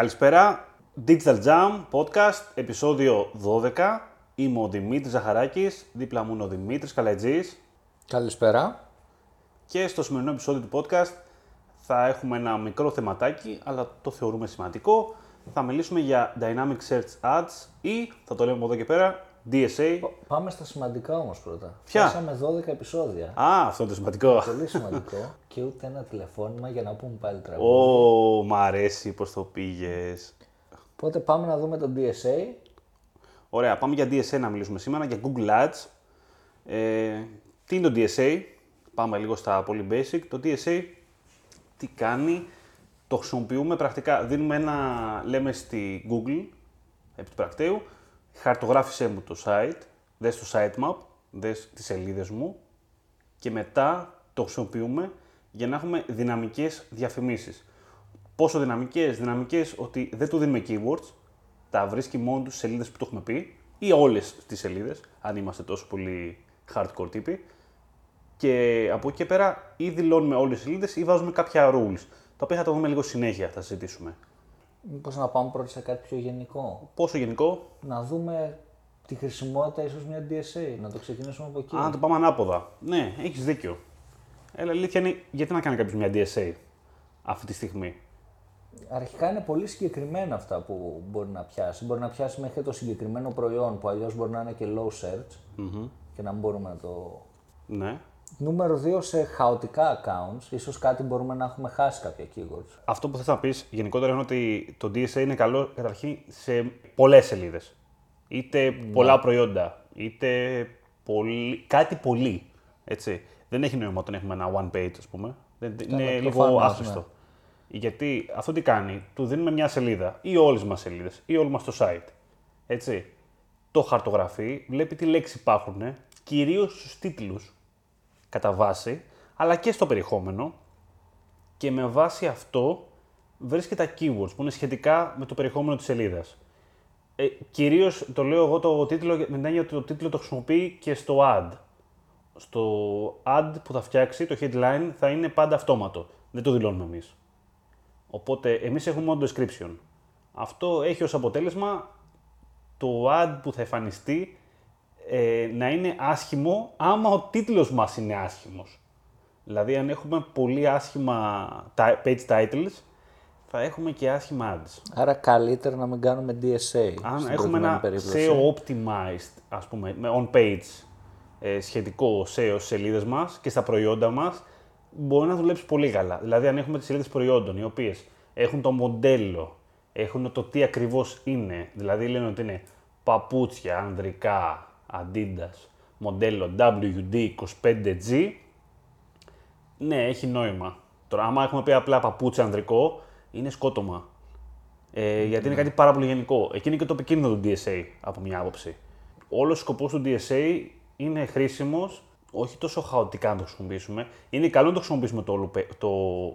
Καλησπέρα. Digital Jam Podcast, επεισόδιο 12. Είμαι ο Δημήτρης Ζαχαράκης, δίπλα μου είναι ο Δημήτρης Καλατζής. Καλησπέρα. Και στο σημερινό επεισόδιο του podcast θα έχουμε ένα μικρό θεματάκι, αλλά το θεωρούμε σημαντικό. Θα μιλήσουμε για Dynamic Search Ads ή, θα το λέμε από εδώ και πέρα, DSA. Πάμε στα σημαντικά όμως πρώτα. Ποια; Φτάσαμε 12 επεισόδια. Α, αυτό είναι το σημαντικό. Πολύ σημαντικό. και ούτε ένα τηλεφώνημα για να πούμε πάλι τραγούδι. Ω, μ' αρέσει πώς το πήγες. Οπότε πάμε να δούμε το DSA. Ωραία, πάμε για DSA να μιλήσουμε σήμερα, για Google Ads. Ε, τι είναι το DSA, πάμε λίγο στα πολύ basic. Το DSA τι κάνει, το χρησιμοποιούμε πρακτικά, δίνουμε ένα, λέμε στη Google, επί του πρακτέου, χαρτογράφησέ μου το site, δες το sitemap, δες τις σελίδες μου και μετά το χρησιμοποιούμε για να έχουμε δυναμικές διαφημίσεις. Πόσο δυναμικές, δυναμικές ότι δεν του δίνουμε keywords, τα βρίσκει μόνο τους σελίδες που το έχουμε πει ή όλες τις σελίδες, αν είμαστε τόσο πολύ hardcore τύποι. Και από εκεί και πέρα ή δηλώνουμε όλες τις σελίδες ή βάζουμε κάποια rules, τα οποία θα τα δούμε λίγο συνέχεια, θα συζητήσουμε. Μήπως να πάμε πρώτα σε κάτι πιο γενικό. Πόσο γενικό, Να δούμε τη χρησιμότητα ίσως μια DSA. Να το ξεκινήσουμε από εκεί. Α, να το πάμε ανάποδα. Ναι, έχεις δίκιο. Έλα, αλήθεια είναι, γιατί να κάνει κάποιος μια DSA αυτή τη στιγμή; Αρχικά είναι πολύ συγκεκριμένα αυτά που μπορεί να πιάσει. Μπορεί να πιάσει μέχρι το συγκεκριμένο προϊόν που αλλιώς μπορεί να είναι και low search και να μην μπορούμε να το Ναι. Νούμερο 2 σε χαοτικά accounts, ίσως κάτι μπορούμε να έχουμε χάσει κάποια keywords. Αυτό που θες να πεις γενικότερα είναι ότι το DSA είναι καλό καταρχήν σε πολλές σελίδες. Είτε πολλά προϊόντα, είτε πολύ, κάτι πολύ. Έτσι. Δεν έχει νόημα όταν έχουμε ένα one page, ας πούμε. Δεν, είναι λίγο προφανώς, άχρηστο. Γιατί αυτό τι κάνει, του δίνουμε μια σελίδα ή όλες μας σελίδες ή όλο μας το site. Έτσι. Το χαρτογραφεί, βλέπει τι λέξεις υπάρχουν, κυρίως στους τίτλους κατά βάση, αλλά και στο περιεχόμενο και με βάση αυτό βρίσκει τα keywords που είναι σχετικά με το περιεχόμενο της σελίδας. Ε, κυρίως το λέω εγώ το τίτλο με την έννοια ότι το τίτλο το χρησιμοποιεί και στο ad. Στο ad που θα φτιάξει, το headline θα είναι πάντα αυτόματο. Δεν το δηλώνουμε εμείς. Οπότε εμείς έχουμε μόνο το description. Αυτό έχει ως αποτέλεσμα το ad που θα εμφανιστεί ε, να είναι άσχημο άμα ο τίτλος μας είναι άσχημος. Δηλαδή αν έχουμε πολύ άσχημα ti- page titles θα έχουμε και άσχημα ads. Άρα καλύτερα να μην κάνουμε DSA. Αν στην έχουμε προηγούμενη ένα περίπτωση. SEO optimized, ας πούμε, με on-page ε, σχετικό SEO στις σελίδες μας και στα προϊόντα μας, μπορεί να δουλέψει πολύ καλά. Δηλαδή, αν έχουμε τις σελίδες προϊόντων, οι οποίες έχουν το μοντέλο, έχουν το τι ακριβώς είναι, δηλαδή λένε ότι είναι παπούτσια, ανδρικά, Adidas, μοντέλο WD25G, ναι, έχει νόημα. Τώρα, άμα έχουμε πει απλά παπούτσια ανδρικό, είναι σκότωμα. Ε, γιατί είναι κάτι πάρα πολύ γενικό. Εκεί είναι και το επικίνδυνο του DSA από μια άποψη. Όλος ο σκοπός του DSA είναι χρήσιμος, όχι τόσο χαοτικά να το χρησιμοποιήσουμε. Είναι καλό να το χρησιμοποιήσουμε το all, pa- το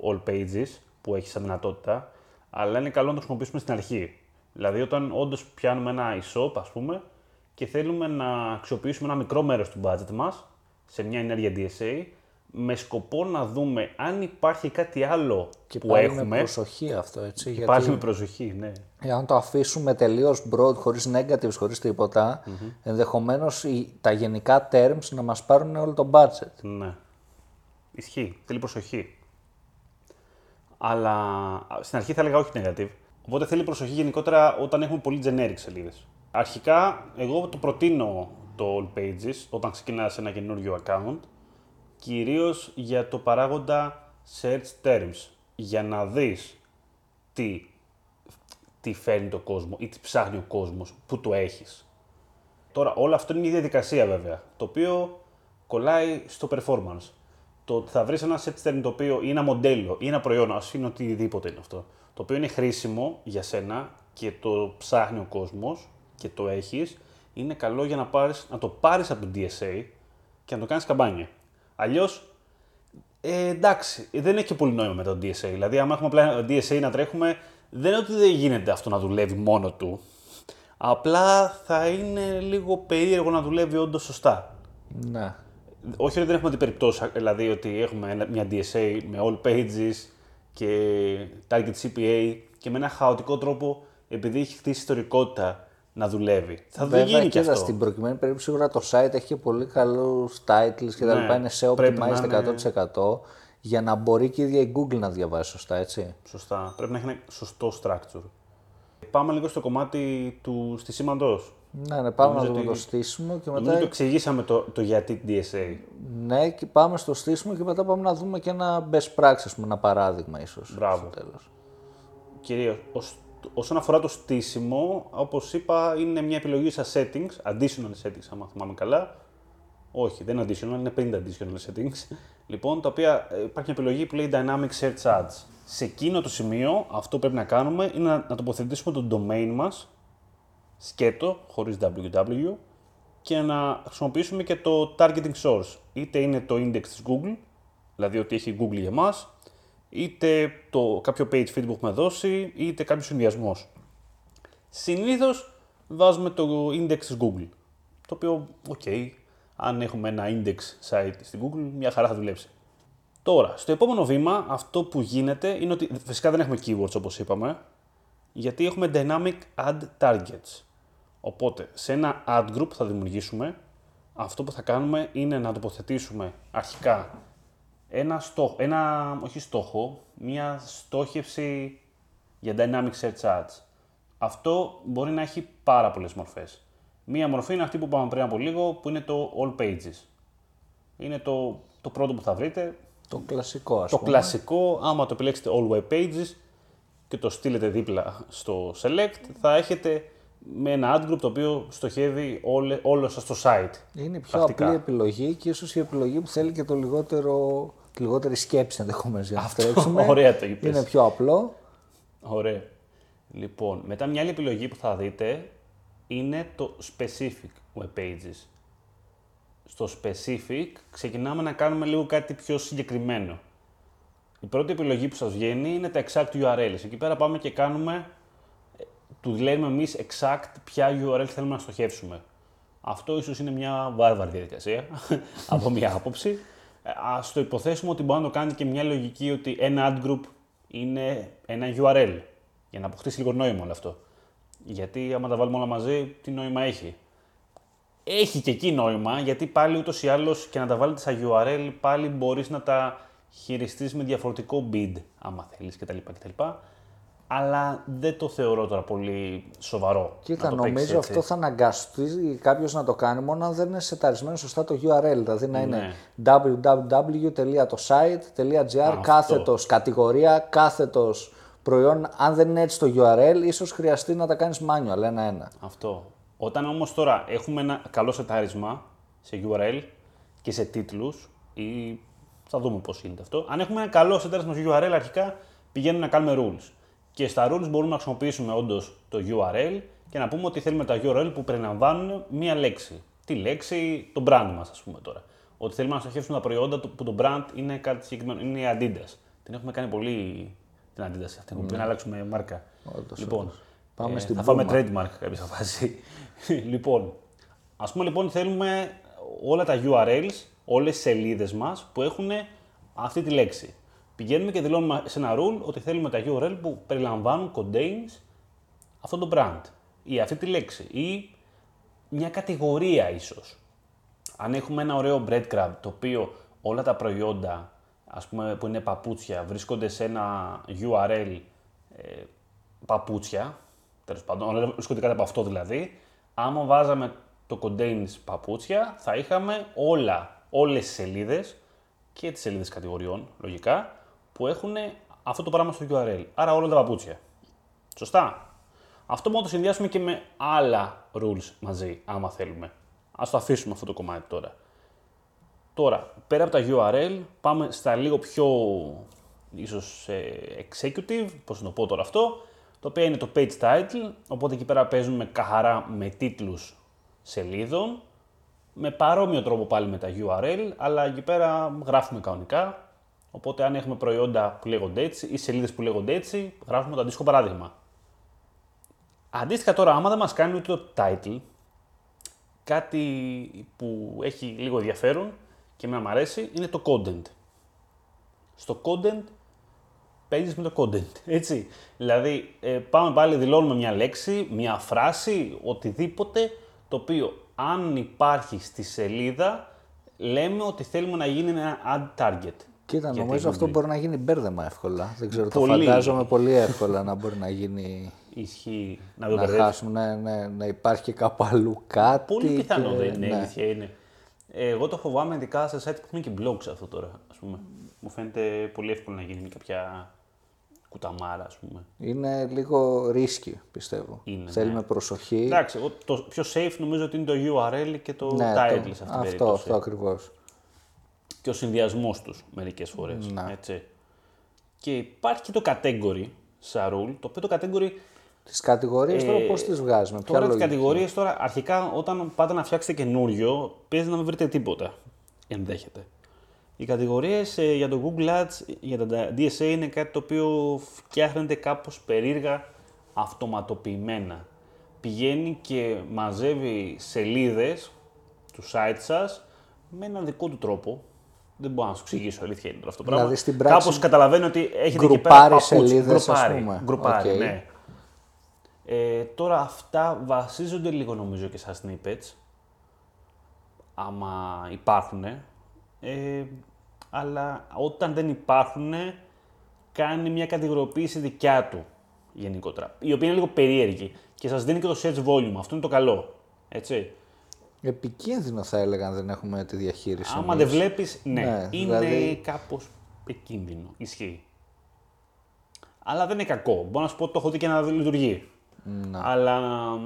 all pages που έχει σαν δυνατότητα, αλλά είναι καλό να το χρησιμοποιήσουμε στην αρχή. Δηλαδή, όταν όντως πιάνουμε ένα e-shop, ας πούμε, και θέλουμε να αξιοποιήσουμε ένα μικρό μέρος του budget μας σε μια ενέργεια DSA, με σκοπό να δούμε αν υπάρχει κάτι άλλο Και που πάλι με έχουμε. προσοχή αυτό, έτσι. Και γιατί πάλι με προσοχή, ναι. αν το αφήσουμε τελείως broad, χωρίς negatives, χωρίς τίποτα, ενδεχομένως οι- τα γενικά terms να μας πάρουν όλο το budget. Ναι. Ισχύει. Θέλει προσοχή. Αλλά α, στην αρχή θα έλεγα όχι negative. Οπότε θέλει προσοχή γενικότερα όταν έχουμε πολύ generic σελίδες. Αρχικά, εγώ το προτείνω το all pages όταν ξεκινάς ένα καινούριο account, κυρίως για το παράγοντα search terms, για να δεις τι, τι φέρνει το κόσμο ή τι ψάχνει ο κόσμος, που το έχεις. Τώρα, όλο αυτό είναι μια διαδικασία βέβαια, το οποίο κολλάει στο performance. Το ότι θα βρεις ένα set term το οποίο ή ένα μοντέλο ή ένα προϊόν, ας είναι οτιδήποτε είναι αυτό, το οποίο είναι χρήσιμο για σένα και το ψάχνει ο κόσμος και το έχεις, είναι καλό για να, πάρεις, να το πάρεις από το DSA και να το κάνεις καμπάνια. Αλλιώς, ε, εντάξει, δεν έχει και πολύ νόημα με το DSA. Δηλαδή, άμα έχουμε απλά DSA να τρέχουμε, δεν είναι ότι δεν γίνεται αυτό να δουλεύει μόνο του. Απλά θα είναι λίγο περίεργο να δουλεύει όντως σωστά. Ναι. Όχι ότι δεν έχουμε την περιπτώσει, δηλαδή ότι έχουμε ένα- μια DSA με all pages και target CPA και με ένα χαοτικό τρόπο, επειδή έχει χτίσει ιστορικότητα, να δουλεύει. Θα Βέβαια, δεν γίνει και κοίτα, αυτό. στην προκειμένη περίπτωση σίγουρα το site έχει και πολύ καλούς titles και τα Ναι, λοιπά. Είναι SEO πρέπει να optimized είναι- 100% για να μπορεί και η ίδια η Google να διαβάσει σωστά, έτσι. Σωστά. Πρέπει να έχει ένα σωστό structure. Πάμε λίγο στο κομμάτι του στισήματος. Ναι, ναι, πάμε να Νομίζω δούμε ότι- το στήσιμο και Νομίζω μετά. το εξηγήσαμε το, το γιατί DSA. Ναι, και πάμε στο στήσιμο και μετά πάμε να δούμε και ένα best practice, ας πούμε, ένα παράδειγμα ίσως. Μπράβο. Στο τέλος. Κυρίως, ως- όσον αφορά το στήσιμο, όπως είπα, είναι μια επιλογή στα settings, additional settings, άμα θυμάμαι καλά. Όχι, δεν είναι additional, είναι 50 additional settings. Λοιπόν, τα οποία ε, υπάρχει μια επιλογή που λέει Dynamic Search Ads. Σε εκείνο το σημείο, αυτό που πρέπει να κάνουμε είναι να, να τοποθετήσουμε το domain μας, σκέτο, χωρίς www, και να χρησιμοποιήσουμε και το targeting source. Είτε είναι το index της Google, δηλαδή ότι έχει Google για μας, είτε το κάποιο page feed που έχουμε δώσει, είτε κάποιος συνδυασμός. Συνήθως βάζουμε το index της Google. Το οποίο, οκ, αν έχουμε ένα index site στην Google, μια χαρά θα δουλέψει. Τώρα, στο επόμενο βήμα, αυτό που γίνεται είναι ότι φυσικά δεν έχουμε keywords όπως είπαμε, γιατί έχουμε dynamic ad targets. Οπότε, σε ένα ad group που θα δημιουργήσουμε, αυτό που θα κάνουμε είναι να τοποθετήσουμε αρχικά ένα στόχο, ένα, όχι στόχο, μία στόχευση για dynamic search ads. Αυτό μπορεί να έχει πάρα πολλές μορφές. Μία μορφή είναι αυτή που είπαμε πριν από λίγο, που είναι το all pages. Είναι το, το πρώτο που θα βρείτε, Το κλασικό, ας το πούμε. κλασικό, άμα το επιλέξετε all web pages και το στείλετε δίπλα στο select, θα έχετε με ένα ad group το οποίο στοχεύει όλο, όλο σας το site. Είναι η πιο Πρακτικά. απλή επιλογή και ίσως η επιλογή που θέλει και το λιγότερο, τη λιγότερη σκέψη ενδεχομένως για να Αυτό, τρέξουμε. ωραία το είπες. Είναι πιο απλό. Ωραία. Λοιπόν, μετά μια άλλη επιλογή που θα δείτε είναι το specific web pages. Στο specific ξεκινάμε να κάνουμε λίγο κάτι πιο συγκεκριμένο. Η πρώτη επιλογή που σας βγαίνει είναι τα exact URLs. Εκεί πέρα πάμε και κάνουμε, ε, του λέμε εμείς exact ποια URL θέλουμε να στοχεύσουμε. Αυτό ίσως είναι μια βάρβαρη διαδικασία, από μια άποψη. Ε, Ας το υποθέσουμε ότι μπορεί να το κάνει και μια λογική ότι ένα ad group είναι ένα URL, για να αποκτήσει λίγο νόημα όλο αυτό. Γιατί άμα τα βάλουμε όλα μαζί, τι νόημα έχει; Έχει και εκεί νόημα, γιατί πάλι ούτως ή άλλως και να τα βάλετε στα URL, πάλι μπορείς να τα χειριστείς με διαφορετικό bid, άμα θέλεις κτλ. κτλ. Αλλά δεν το θεωρώ τώρα πολύ σοβαρό. Κοίτα, να το παίξεις νομίζω έτσι. αυτό θα αναγκαστεί κάποιος να το κάνει μόνο αν δεν είναι σεταρισμένο σωστά το URL. Δηλαδή να είναι Ναι. www.site.gr κάθετος κατηγορία, κάθετος προϊόν. Αν δεν είναι έτσι το URL, ίσως χρειαστεί να τα κάνεις manual ένα-ένα. Αυτό. Όταν όμως τώρα έχουμε ένα καλό σετάρισμα σε URL και σε τίτλους ή θα δούμε πώς γίνεται αυτό. Αν έχουμε ένα καλό σετάρισμα σε URL αρχικά πηγαίνουμε να κάνουμε rules. Και στα rules μπορούμε να χρησιμοποιήσουμε όντως το URL και να πούμε ότι θέλουμε τα URL που περιλαμβάνουν μία λέξη. Τι λέξη, το brand μας ας πούμε τώρα. Ότι θέλουμε να στοχεύσουμε τα προϊόντα του- που το brand είναι κάτι συγκεκριμένο, είναι η Adidas. Την έχουμε κάνει πολύ την Adidas αυτή, έχουμε πει να αλλάξουμε μάρκα. Όντως, λοιπόν, Πάμε ε, στην θα φάμε Puma. trademark κάποια φάση. λοιπόν, ας πούμε λοιπόν θέλουμε όλα τα URLs, όλες τις σελίδες μας που έχουν αυτή τη λέξη. Πηγαίνουμε και δηλώνουμε σε ένα rule ότι θέλουμε τα URL που περιλαμβάνουν, contains, αυτό το brand ή αυτή τη λέξη ή μια κατηγορία ίσως. Αν έχουμε ένα ωραίο breadcrumb το οποίο όλα τα προϊόντα ας πούμε, που είναι παπούτσια βρίσκονται σε ένα URL ε, παπούτσια, τέλος πάντων, όλα βρίσκονται κάτω από αυτό δηλαδή, άμα βάζαμε το contains παπούτσια θα είχαμε όλα, όλες τις σελίδες και τις σελίδες κατηγοριών, λογικά, που έχουν αυτό το πράγμα στο URL. Άρα όλα τα παπούτσια. Σωστά. Αυτό μπορούμε να το συνδυάσουμε και με άλλα rules μαζί, άμα θέλουμε. Ας το αφήσουμε αυτό το κομμάτι τώρα. Τώρα, πέρα από τα URL, πάμε στα λίγο πιο ίσως ε, executive, πώς να το πω τώρα αυτό, το οποίο είναι το page title, οπότε εκεί πέρα παίζουμε καθαρά με τίτλους σελίδων, με παρόμοιο τρόπο πάλι με τα URL, αλλά εκεί πέρα γράφουμε κανονικά, οπότε αν έχουμε προϊόντα που λέγονται έτσι ή σελίδες που λέγονται έτσι, γράφουμε το αντίστοιχο παράδειγμα. Αντίστοιχα τώρα, άμα δεν μας κάνει ούτε το title, κάτι που έχει λίγο ενδιαφέρον και με μου αρέσει είναι το content. Στο content παίζεις με το content. Έτσι. Δηλαδή, ε, πάμε πάλι, δηλώνουμε μια λέξη, μια φράση, οτιδήποτε, το οποίο αν υπάρχει στη σελίδα, λέμε ότι θέλουμε να γίνει ένα ad target. Κοίτα, Για νομίζω την αυτό Google. μπορεί να γίνει μπέρδεμα εύκολα. Δεν ξέρω, Πολύ. το φαντάζομαι πολύ εύκολα να μπορεί να γίνει. Ισχύει να το να μπερδέψει. χάσουμε, ναι, ναι, να υπάρχει και κάπου αλλού κάτι. Πολύ πιθανό και- δεν είναι, η ναι. αλήθεια είναι. Ε, Εγώ το φοβάμαι ειδικά σε site που έχουν και blogs αυτό τώρα, ας πούμε. Μου φαίνεται πολύ εύκολο να γίνει με κάποια κουταμάρα, ας πούμε. Είναι λίγο ρίσκι, πιστεύω. Είναι, Θέλει ναι. με προσοχή. Εντάξει, εγώ το πιο safe νομίζω ότι είναι το URL και το Ναι, title το- σε αυτήν την αυτό, περίπτωση. αυτό ακριβώς. Και ο συνδυασμός τους μερικές φορές. Ναι. Έτσι. Και υπάρχει και το category σαν rule, το οποίο το category Τις κατηγορίες τώρα Ε, πώς τις βγάζουμε, ποια Τώρα τις λογική; κατηγορίες, τώρα αρχικά όταν πάτε να φτιάξετε καινούριο, παίζει να μην βρείτε τίποτα. Ενδέχεται. Οι κατηγορίες για το Google Ads, για τα DSA είναι κάτι το οποίο φτιάχνεται κάπως περίεργα αυτοματοποιημένα. Πηγαίνει και μαζεύει σελίδες του site σας με έναν δικό του τρόπο. Δεν μπορώ να σου εξηγήσω, αλήθεια είναι τώρα αυτό το πράγμα. Δηλαδή, στην πράξη, Κάπως καταλαβαίνω ότι έχετε εκεί πέρα γκρουπάρεις παπούτσι. σελίδες, ας Γκρουπάρει, πούμε. γκρουπάρει, Οκ. ναι. Ε, τώρα αυτά βασίζονται λίγο νομίζω και στα snippets, άμα υπάρχουν, ε, αλλά όταν δεν υπάρχουν κάνει μια κατηγοριοποίηση δικιά του γενικότερα, η οποία είναι λίγο περίεργη και σας δίνει και το search volume, αυτό είναι το καλό, έτσι. Επικίνδυνο θα έλεγα αν δεν έχουμε τη διαχείριση. Άμα εμείς. δεν βλέπεις, ναι, Ναι, είναι δηλαδή- κάπως επικίνδυνο, ισχύει. Αλλά δεν είναι κακό. Μπορώ να σου πω ότι το έχω δει και να λειτουργεί. Αλλά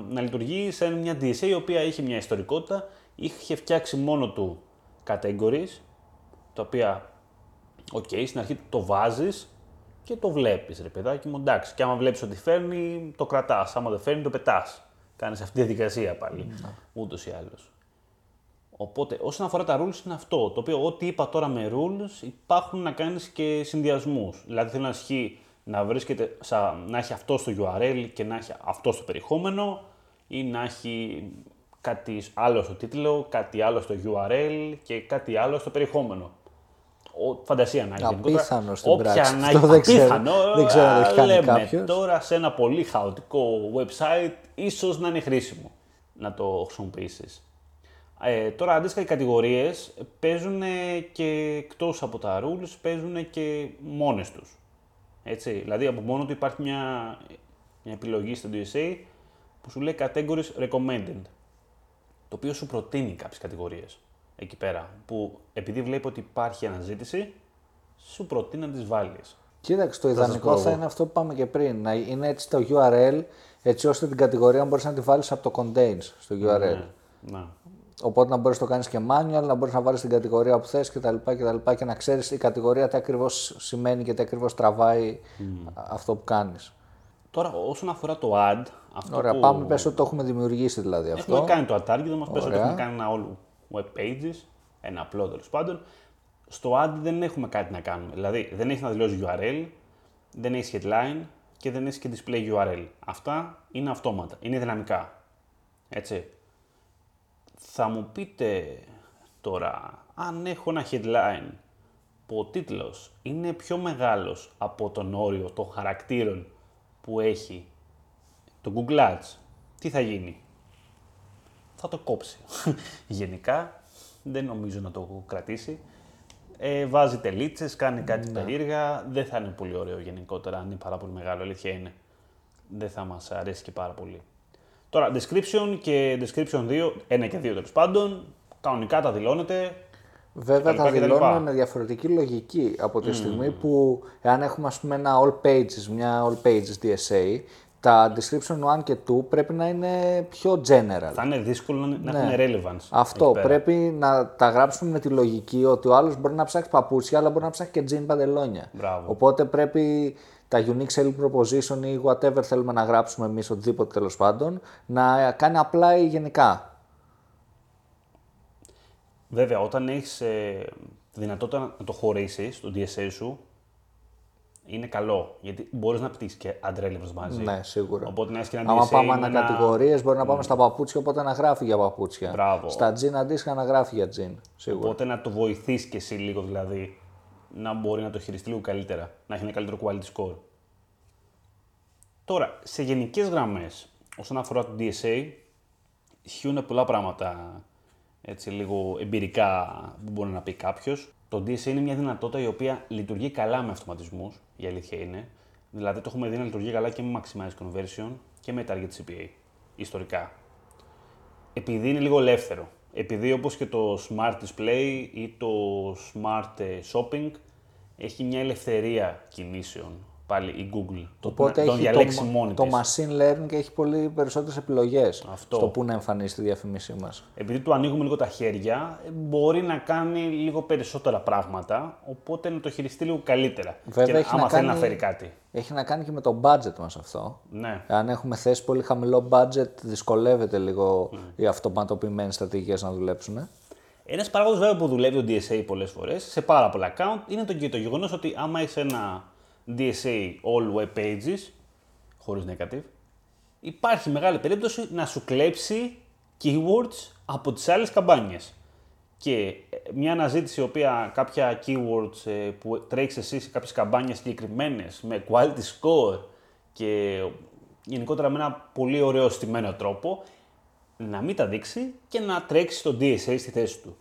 να λειτουργεί σε μια DSA η οποία είχε μια ιστορικότητα, είχε φτιάξει μόνο του categories, τα οποία, οκ, στην αρχή το βάζεις και το βλέπεις, ρε παιδάκι μου, εντάξει. Και άμα βλέπεις ότι φέρνει, το κρατάς. Άμα δεν φέρνει, το πετάς. Κάνεις αυτή τη διαδικασία πάλι, ούτως ή άλλως. Οπότε, όσον αφορά τα rules, είναι αυτό. Το οποίο, ό,τι είπα τώρα με rules, υπάρχουν να κάνεις και συνδυασμούς. Δηλαδή, θέλω να ισχύει να βρίσκεται, σα, να έχει αυτό στο URL και να έχει αυτό στο περιεχόμενο ή να έχει κάτι άλλο στο τίτλο, κάτι άλλο στο URL και κάτι άλλο στο περιεχόμενο. Ο, φαντασία να έχει. γενικότερα. Απίθανο στην Όποια πράξη. να Αυτό έχει- δεν ξέρω. απίθανο, Δεν ξέρω αν το έχει κάνει λέμε κάποιος. Τώρα σε ένα πολύ χαοτικό website ίσως να είναι χρήσιμο να το χρησιμοποιήσεις. Ε, τώρα αντίστοιχα οι κατηγορίες παίζουν και εκτός από τα rules, παίζουν και μόνες τους. Έτσι, δηλαδή από μόνο του υπάρχει μια, μια επιλογή στο DSA που σου λέει categories recommended. Το οποίο σου προτείνει κάποιες κατηγορίες εκεί πέρα. Που επειδή βλέπει ότι υπάρχει αναζήτηση, σου προτείνει να τις βάλεις. Κοίταξε, το σας ιδανικό πω θα εγώ. είναι αυτό που πάμε και πριν. Να είναι έτσι το URL, έτσι ώστε την κατηγορία να μπορείς να τη βάλεις από το contains στο URL. Ναι, ναι. Οπότε να μπορείς να το κάνεις και manual, να μπορείς να βάλεις την κατηγορία που θες κτλ. Και, και να ξέρεις η κατηγορία τι ακριβώς σημαίνει και τι ακριβώς τραβάει α- αυτό που κάνεις. Τώρα, όσον αφορά το ad, αυτό Ωραία, που πάμε πες ότι το έχουμε δημιουργήσει δηλαδή αυτό. έχουμε κάνει το ad target, μας πες ότι Ωραία. έχουμε κάνει ένα all web pages, ένα απλό τέλος πάντων. Στο ad δεν έχουμε κάτι να κάνουμε. Δηλαδή, δεν έχει να δηλώσει URL, δεν έχει headline και δεν έχει και display URL. Αυτά είναι αυτόματα, είναι δυναμικά. Έτσι. Θα μου πείτε τώρα, αν έχω ένα headline που ο τίτλος είναι πιο μεγάλος από τον όριο των χαρακτήρων που έχει το Google Ads, τι θα γίνει; Θα το κόψει. Γενικά, δεν νομίζω να το κρατήσει. Ε, βάζει τελίτσες, κάνει κάτι περίεργα. Δεν θα είναι πολύ ωραίο γενικότερα, αν είναι πάρα πολύ μεγάλο, αλήθεια είναι. Δεν θα μας αρέσει και πάρα πολύ. Τώρα, description και description 2, 1 και 2 τέλος πάντων, κανονικά τα δηλώνετε. Βέβαια κτλ. τα κτλ. δηλώνουμε με διαφορετική λογική από τη στιγμή που εάν έχουμε ας πούμε ένα all pages, μια all pages DSA, τα description 1 και 2 πρέπει να είναι πιο general. Θα είναι δύσκολο να, να Ναι. έχουν relevance. Αυτό εκεί πέρα. πρέπει να τα γράψουμε με τη λογική ότι ο άλλος μπορεί να ψάξει παπούτσια, αλλά μπορεί να ψάξει και jean παντελόνια. Μπράβο. Οπότε πρέπει τα unique selling proposition ή whatever θέλουμε να γράψουμε εμείς, οτιδήποτε τέλος πάντων, να κάνει απλά ή γενικά. Βέβαια, όταν έχεις ε, τη δυνατότητα να το χωρίσει το DSA σου, είναι καλό. Γιατί μπορείς να πτύσεις και ad relevance μαζί. Ναι, σίγουρα. Οπότε να έχεις και ένα Άμα DSA. πάμε με ανακατηγορίες, μπορεί να πάμε στα παπούτσια, οπότε να γράφει για παπούτσια. Μπράβο. Στα jean αντίστοιχα να γράφει για jean. Σίγουρα. Οπότε να το βοηθήσει και εσύ λίγο δηλαδή να μπορεί να το χειριστεί λίγο καλύτερα, να έχει ένα καλύτερο quality score. Τώρα, σε γενικές γραμμές, όσον αφορά το DSA, ισχύουν πολλά πράγματα έτσι λίγο εμπειρικά που μπορεί να πει κάποιος. Το DSA είναι μια δυνατότητα η οποία λειτουργεί καλά με αυτοματισμούς, η αλήθεια είναι. Δηλαδή το έχουμε δει να λειτουργεί καλά και με Maximize Conversion και με Target CPA, ιστορικά. Επειδή είναι λίγο ελεύθερο. Επειδή όπως και το Smart Display ή το Smart Shopping έχει μια ελευθερία κινήσεων πάλι η Google. Το Οπότε τον έχει διαλέξει το, μόνη το της. machine learning έχει πολύ περισσότερες επιλογές Αυτό. στο που να εμφανίσει τη διαφήμισή μας. Επειδή του ανοίγουμε λίγο τα χέρια, ε, μπορεί να κάνει λίγο περισσότερα πράγματα, οπότε να το χειριστεί λίγο καλύτερα. Βέβαια, και έχει άμα να θέλει κάνει- να φέρει κάτι. Έχει να κάνει και με το budget μας αυτό. Ναι. Αν έχουμε θέσει πολύ χαμηλό budget, δυσκολεύεται λίγο οι αυτοματοποιημένες στρατηγικές να δουλέψουν. Ένας παράγοντας βέβαια που δουλεύει το DSA πολλές φορές σε πάρα πολλά account είναι το, και το γεγονός ότι άμα έχει ένα DSA all web pages, χωρίς negative, υπάρχει μεγάλη περίπτωση να σου κλέψει keywords από τις άλλες καμπάνιες. Και ε, μια αναζήτηση η οποία κάποια keywords ε, που τρέχεις εσύ σε κάποιες καμπάνιες συγκεκριμένες με quality score και γενικότερα με ένα πολύ ωραίο στημένο τρόπο, να μην τα δείξει και να τρέξει το DSA στη θέση του.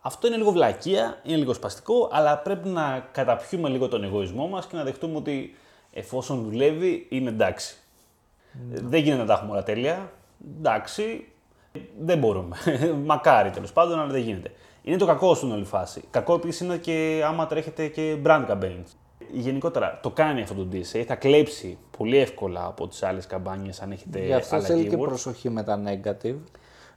Αυτό είναι λίγο βλακεία, είναι λίγο σπαστικό, αλλά πρέπει να καταπιούμε λίγο τον εγωισμό μας και να δεχτούμε ότι εφόσον δουλεύει είναι εντάξει. Δεν γίνεται να τα έχουμε όλα τέλεια. Εντάξει, δεν μπορούμε. Μακάρι τέλος πάντων, αλλά δεν γίνεται. Είναι το κακό στην όλη φάση. Κακό επίσης είναι και άμα τρέχετε και brand campaigns. Γενικότερα το κάνει αυτό το DSA, θα κλέψει πολύ εύκολα από τις άλλες καμπάνιες αν έχετε Γι' αυτό άλλα θέλει και keywords. προσοχή με τα negative.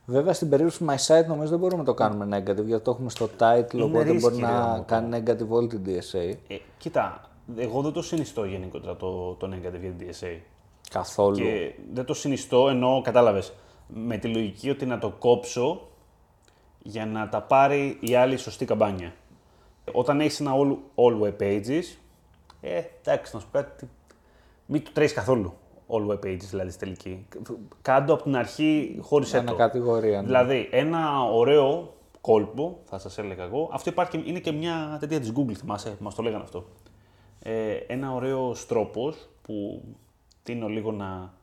Βέβαια στην περίπτωση του My Site νομίζω δεν μπορούμε να το κάνουμε negative γιατί το έχουμε στο title οπότε risky, μπορεί ρε, να γάμο το. κάνει negative όλη την DSA. Ε, κοίτα, εγώ δεν το συνιστώ γενικότερα το, το negative για την DSA. Καθόλου. Και δεν το συνιστώ ενώ, κατάλαβες, με τη λογική ότι να το κόψω για να τα πάρει η άλλη σωστή καμπάνια. Όταν έχεις ένα all, all web pages, ε, εντάξει, να σου πω κάτι, μην το τρέχεις καθόλου all web pages, δηλαδή στη τελική. Κάντο από την αρχή χωρίς Ένα κατηγορία. ναι. Δηλαδή, ένα ωραίο κόλπο, θα σας έλεγα εγώ, αυτό υπάρχει, είναι και μια τέτοια της Google, θυμάσαι, που μας το λέγανε αυτό. Ε, ένα ωραίο τρόπος που τίνω λίγο να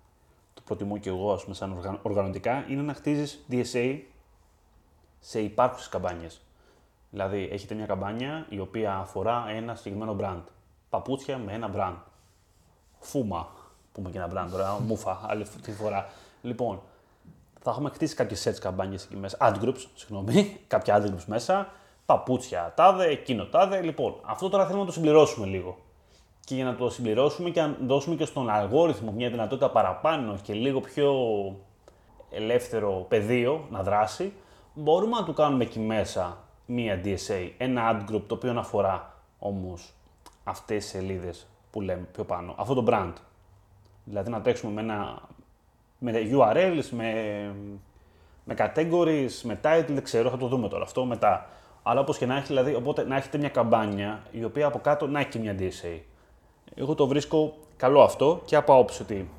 το προτιμώ και εγώ, ας πούμε, σαν οργα- οργανωτικά, είναι να χτίζεις DSA σε υπάρχουσες καμπάνιες. Δηλαδή, έχετε μια καμπάνια η οποία αφορά ένα συγκεκριμένο brand. Παπούτσια με ένα brand. Φούμα, πούμε και ένα brand τώρα, μούφα, άλλη τη φορά. Λοιπόν, θα έχουμε χτίσει κάποιες search καμπάνιες εκεί μέσα. Ad groups, συγγνώμη, κάποια ad groups μέσα. Παπούτσια τάδε, εκείνο τάδε. Λοιπόν, αυτό τώρα θέλουμε να το συμπληρώσουμε λίγο. Και για να το συμπληρώσουμε και να δώσουμε και στον αλγόριθμο μια δυνατότητα παραπάνω και λίγο πιο ελεύθερο πεδίο να δράσει, μπορούμε να του κάνουμε εκεί μέσα μία DSA, ένα ad group το οποίο να αφορά όμως αυτές τις σελίδες που λέμε πιο πάνω, αυτό το brand. Δηλαδή να τρέξουμε με, ένα, με URLs, με, με categories, με title, δεν ξέρω, θα το δούμε τώρα αυτό μετά. Αλλά όπως και να έχει, δηλαδή, οπότε να έχετε μια καμπάνια η οποία από κάτω να έχει και μια DSA. Εγώ το βρίσκω καλό αυτό και από άποψη ότι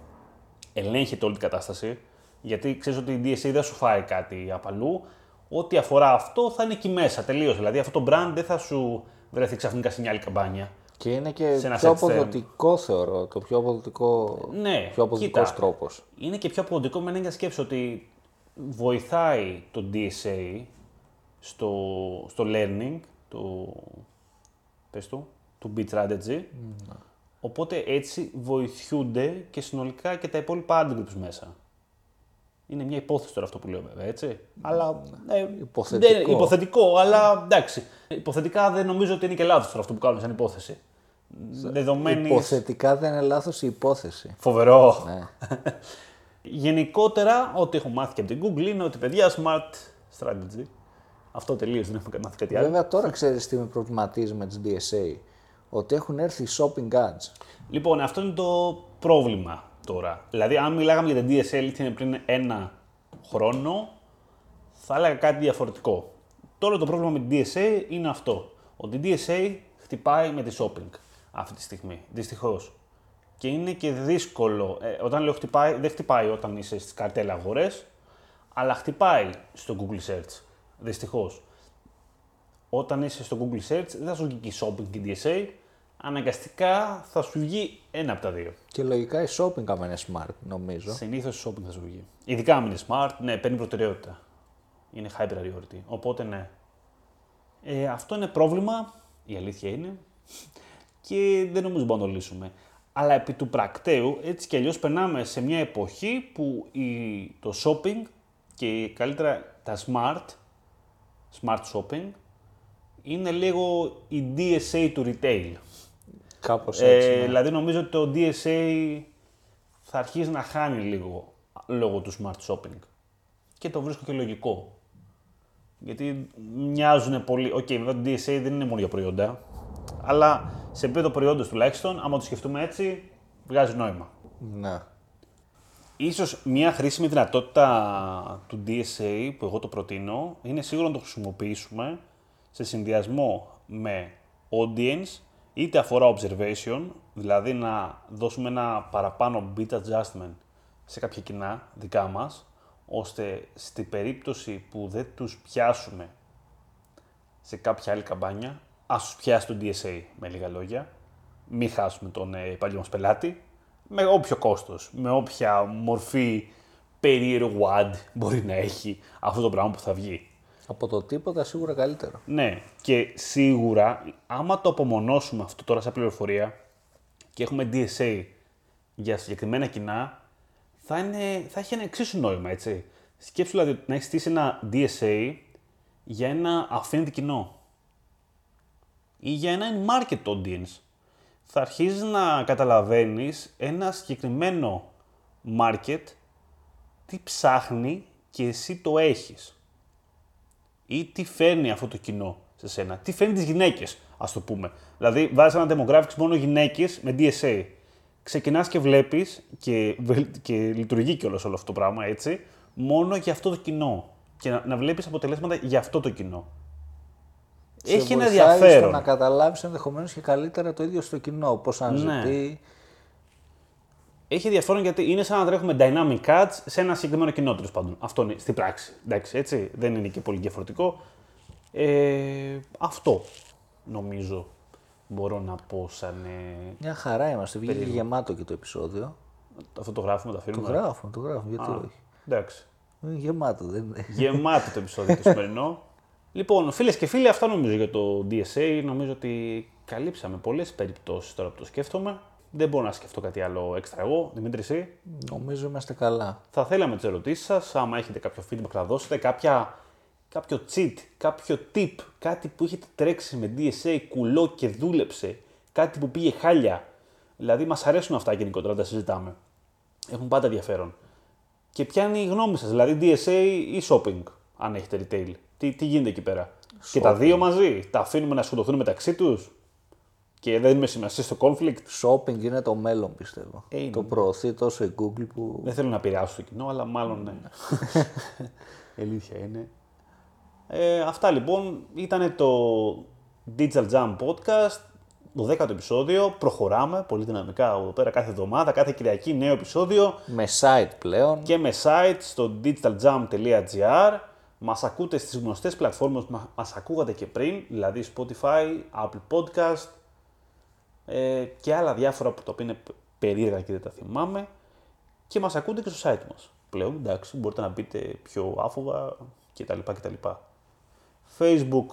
ελέγχεται όλη την κατάσταση, γιατί ξέρεις ότι η DSA δεν σου φάει κάτι απ' αλλού. Ό,τι αφορά αυτό θα είναι εκεί μέσα τελείως. Δηλαδή αυτό το brand δεν θα σου βρεθεί ξαφνικά σε μια άλλη καμπάνια. Και είναι και σε ένα πιο set term. αποδοτικό θεωρώ, το πιο αποδοτικό, Ναι, πιο αποδοτικός κοίτα, τρόπος. Είναι και πιο αποδοτικό με ένα σκέψη ότι βοηθάει το DSA στο, στο learning του, πες του, του bit strategy. Οπότε έτσι βοηθούνται και συνολικά και τα υπόλοιπα ad groups μέσα. Είναι μια υπόθεση τώρα αυτό που λέω βέβαια, έτσι. Αλλά, ε, Υποθετικό. δεν- υποθετικό, αλλά εντάξει. Υποθετικά δεν νομίζω ότι είναι και λάθος τώρα αυτό που κάνουμε σαν υπόθεση. Δεδομένης... Υποθετικά δεν είναι λάθος η υπόθεση. Φοβερό. Ναι. Γενικότερα, ό,τι έχω μάθει και από την Google είναι ότι παιδιά smart strategy. Αυτό τελείως δεν έχουμε μάθει κάτι άλλο. Βέβαια τώρα ξέρεις τι με προβληματίζει με τις DSA. Ότι έχουν έρθει shopping ads. Λοιπόν, αυτό είναι το πρόβλημα τώρα. Δηλαδή, αν μιλάγαμε για την DSL τι είναι πριν ένα χρόνο, θα έλεγα κάτι διαφορετικό. Τώρα το πρόβλημα με την DSA είναι αυτό. Ότι η DSA χτυπάει με τη shopping αυτή τη στιγμή. Δυστυχώς. Και είναι και δύσκολο. Ε, όταν λέω χτυπάει, δεν χτυπάει όταν είσαι στις καρτέλ αγορές, αλλά χτυπάει στο Google Search. Δυστυχώς. όταν είσαι στο Google Search δεν θα σου βγει και η shopping και η DSA, αναγκαστικά θα σου βγει ένα από τα δύο. Και λογικά η shopping άμα είναι smart, νομίζω. Συνήθως η shopping θα σου βγει. Ειδικά αν είναι smart, ναι, παίρνει προτεραιότητα. Είναι high priority. Οπότε ναι. Ε, αυτό είναι πρόβλημα, η αλήθεια είναι, και δεν νομίζω μπορούμε να το λύσουμε. Αλλά επί του πρακτέου, έτσι κι αλλιώς περνάμε σε μια εποχή που η, το shopping και καλύτερα τα smart, smart shopping, είναι λίγο η DSA του retail. Κάπως έτσι. Ε, ναι. Δηλαδή νομίζω ότι το DSA θα αρχίσει να χάνει λίγο λόγω του smart shopping. Και το βρίσκω και λογικό. Γιατί μοιάζουν πολύ. Οκ, βέβαια το DSA δεν είναι μόνο για προϊόντα. Αλλά σε επίπεδο προϊόντος τουλάχιστον, άμα το σκεφτούμε έτσι, βγάζει νόημα. Ναι. Ίσως μια χρήσιμη δυνατότητα του DSA που εγώ το προτείνω είναι σίγουρα να το χρησιμοποιήσουμε σε συνδυασμό με audience είτε αφορά observation, δηλαδή να δώσουμε ένα παραπάνω bit adjustment σε κάποια κοινά δικά μας, ώστε στην περίπτωση που δεν τους πιάσουμε σε κάποια άλλη καμπάνια, ας τους πιάσει το DSA με λίγα λόγια, μην χάσουμε τον ε, παλιό μας πελάτη, με όποιο κόστος, με όποια μορφή περίεργου ad μπορεί να έχει αυτό το πράγμα που θα βγει. Από το τίποτα σίγουρα καλύτερο. Ναι, και σίγουρα, άμα το απομονώσουμε αυτό τώρα σαν πληροφορία και έχουμε DSA για συγκεκριμένα κοινά, θα, είναι, θα έχει ένα εξίσου νόημα, έτσι. Σκέψου δηλαδή να έχεις στήσει ένα DSA για ένα affinity κοινό ή για ένα market audience. Θα αρχίζεις να καταλαβαίνεις ένα συγκεκριμένο market, τι ψάχνει και εσύ το έχεις ή τι φέρνει αυτό το κοινό σε σένα. Τι φέρνει τις γυναίκες, ας το πούμε. Δηλαδή, βάζεις ένα demographics μόνο γυναίκες με DSA. Ξεκινάς και βλέπεις και, βελ- και λειτουργεί κιόλας όλο αυτό το πράγμα έτσι, μόνο για αυτό το κοινό. Και να, να βλέπεις αποτελέσματα για αυτό το κοινό. Σε Έχει ένα βοηθάει στο ενδιαφέρον. να καταλάβεις ενδεχομένως και καλύτερα το ίδιο στο κοινό. Πώς αναζητεί. Ναι. Έχει ενδιαφέρον γιατί είναι σαν να τρέχουμε dynamic ads σε ένα συγκεκριμένο κοινό τέλος πάντων. Αυτό είναι στην πράξη. Εντάξει, έτσι. Δεν είναι και πολύ διαφορετικό. Ε, αυτό νομίζω μπορώ να πω σαν. Ε, Μια χαρά είμαστε. Βγήκε γεμάτο και το επεισόδιο. αυτό το γράφουμε, το Το αφήνουμε. γράφουμε, το γράφουμε. Γιατί Α, όχι. Εντάξει. Είναι γεμάτο, δεν είναι. Γεμάτο το επεισόδιο το σημερινό. Λοιπόν, φίλες και φίλοι, αυτά νομίζω για το DSA. Νομίζω ότι καλύψαμε πολλές περιπτώσεις τώρα που το σκέφτομαι. Δεν μπορώ να σκεφτώ κάτι άλλο έξτρα εγώ. Δημήτρη, εσύ. Νομίζω είμαστε καλά. Θα θέλαμε τις ερωτήσεις σας. Άμα έχετε κάποιο feedback να δώσετε, κάποια, κάποιο cheat, κάποιο tip, κάτι που έχετε τρέξει με DSA κουλό και δούλεψε, κάτι που πήγε χάλια. Δηλαδή, μας αρέσουν αυτά γενικότερα να τα συζητάμε. Έχουν πάντα ενδιαφέρον. Και ποια είναι η γνώμη σας, δηλαδή DSA ή shopping, αν έχετε retail. Τι, τι γίνεται εκεί πέρα. Και τα δύο μαζί, τα αφήνουμε να σκοτωθούν μεταξύ τους και δεν είμαι σημασίας στο conflict. Shopping είναι το μέλλον, πιστεύω. Ε, είναι. το προωθεί τόσο η Google που. Δεν θέλω να επηρεάσω το κοινό, αλλά μάλλον ναι. Η αλήθεια είναι. Ε, αυτά λοιπόν ήταν το Digital Jam Podcast, το 10ο επεισόδιο. Προχωράμε πολύ δυναμικά εδώ πέρα κάθε εβδομάδα, κάθε Κυριακή νέο επεισόδιο Με site πλέον. και με site στο digitaljam.gr. Μας ακούτε στις γνωστές πλατφόρμες που μα- μας ακούγατε και πριν, δηλαδή Spotify, Apple Podcast ε, και άλλα διάφορα που τα οποία είναι περίεργα και δεν τα θυμάμαι και μας ακούτε και στο site μας. Πλέον, εντάξει, μπορείτε να μπείτε πιο άφοβα κτλ. κτλ. Facebook,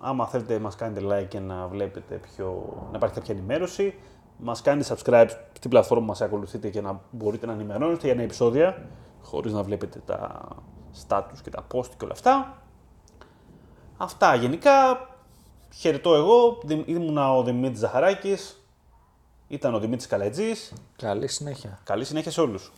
άμα θέλετε μας κάνετε like και να βλέπετε πιο, να υπάρχει κάποια ενημέρωση. Μας κάνετε subscribe στην πλατφόρμα που μας ακολουθείτε και να μπορείτε να ενημερώνεστε για νέα επεισόδια, χωρίς να βλέπετε τα status και τα post και όλα αυτά. Αυτά γενικά. Χαιρετώ εγώ. Δη- Ήμουνα ο Δημήτρης Ζαχαράκης. Ήταν ο Δημήτρης Καλατζής. Καλή συνέχεια. Καλή συνέχεια σε όλους.